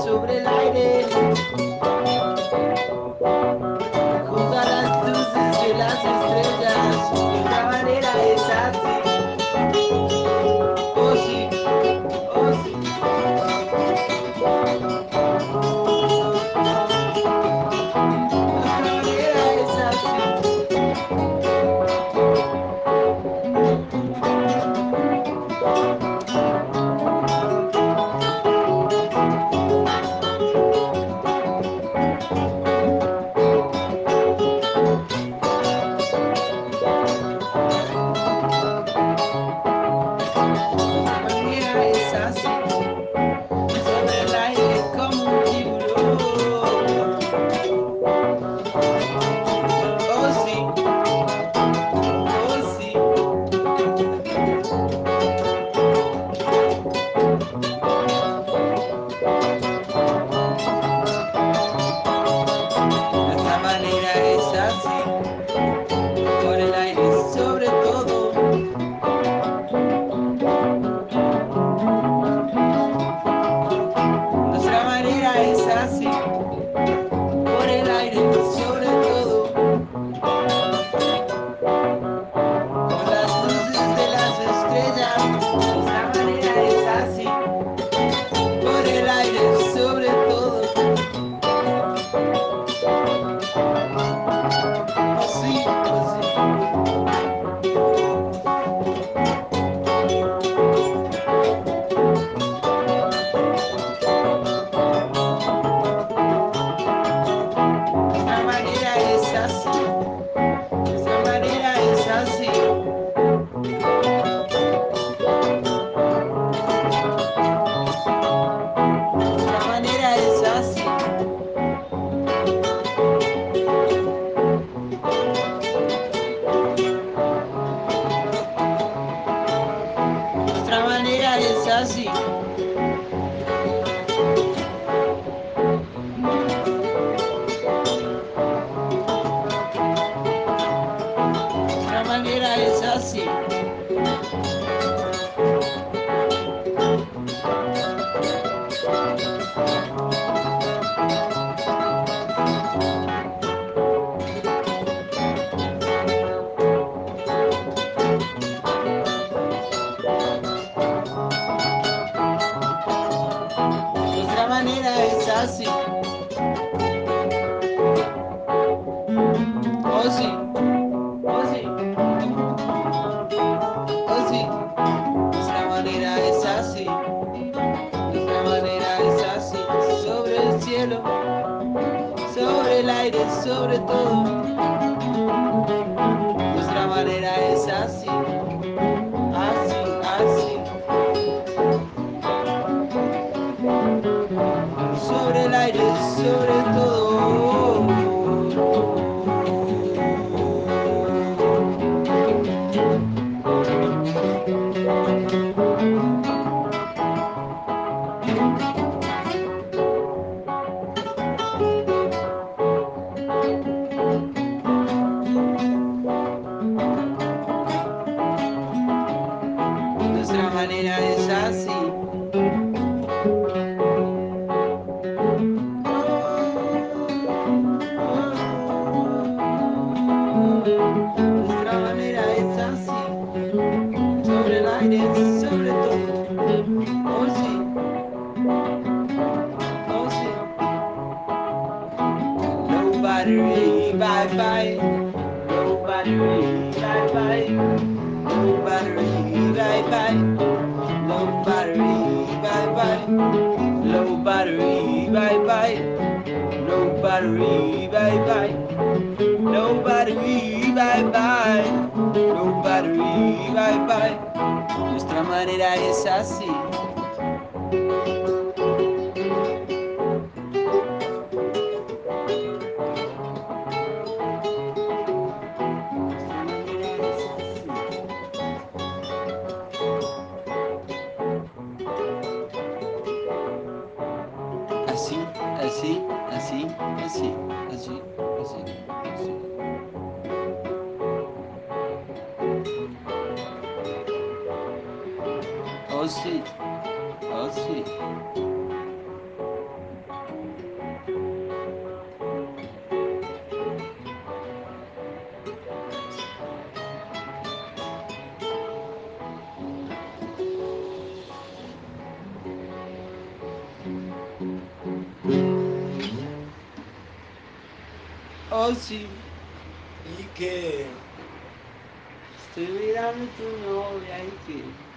sobre la María sassy. Manera así. Nuestra manera es así. Así. Oh sí. Oh sí. Oh sí. Nuestra manera es así. Nuestra manera es así. Sobre el cielo. Sobre el aire, sobre todo. Sobre el aire, sobre todo. Nuestra manera es battery, bye bye. Battery, bye bye. Battery, bye bye. Bye bye. Bye bye. No bye bye. No bye bye. Nuestra manera es así. Así, así, así, así, así, así, así. Oh sí, oh sí. Oh sí, Y que estoy mirando tu novia y que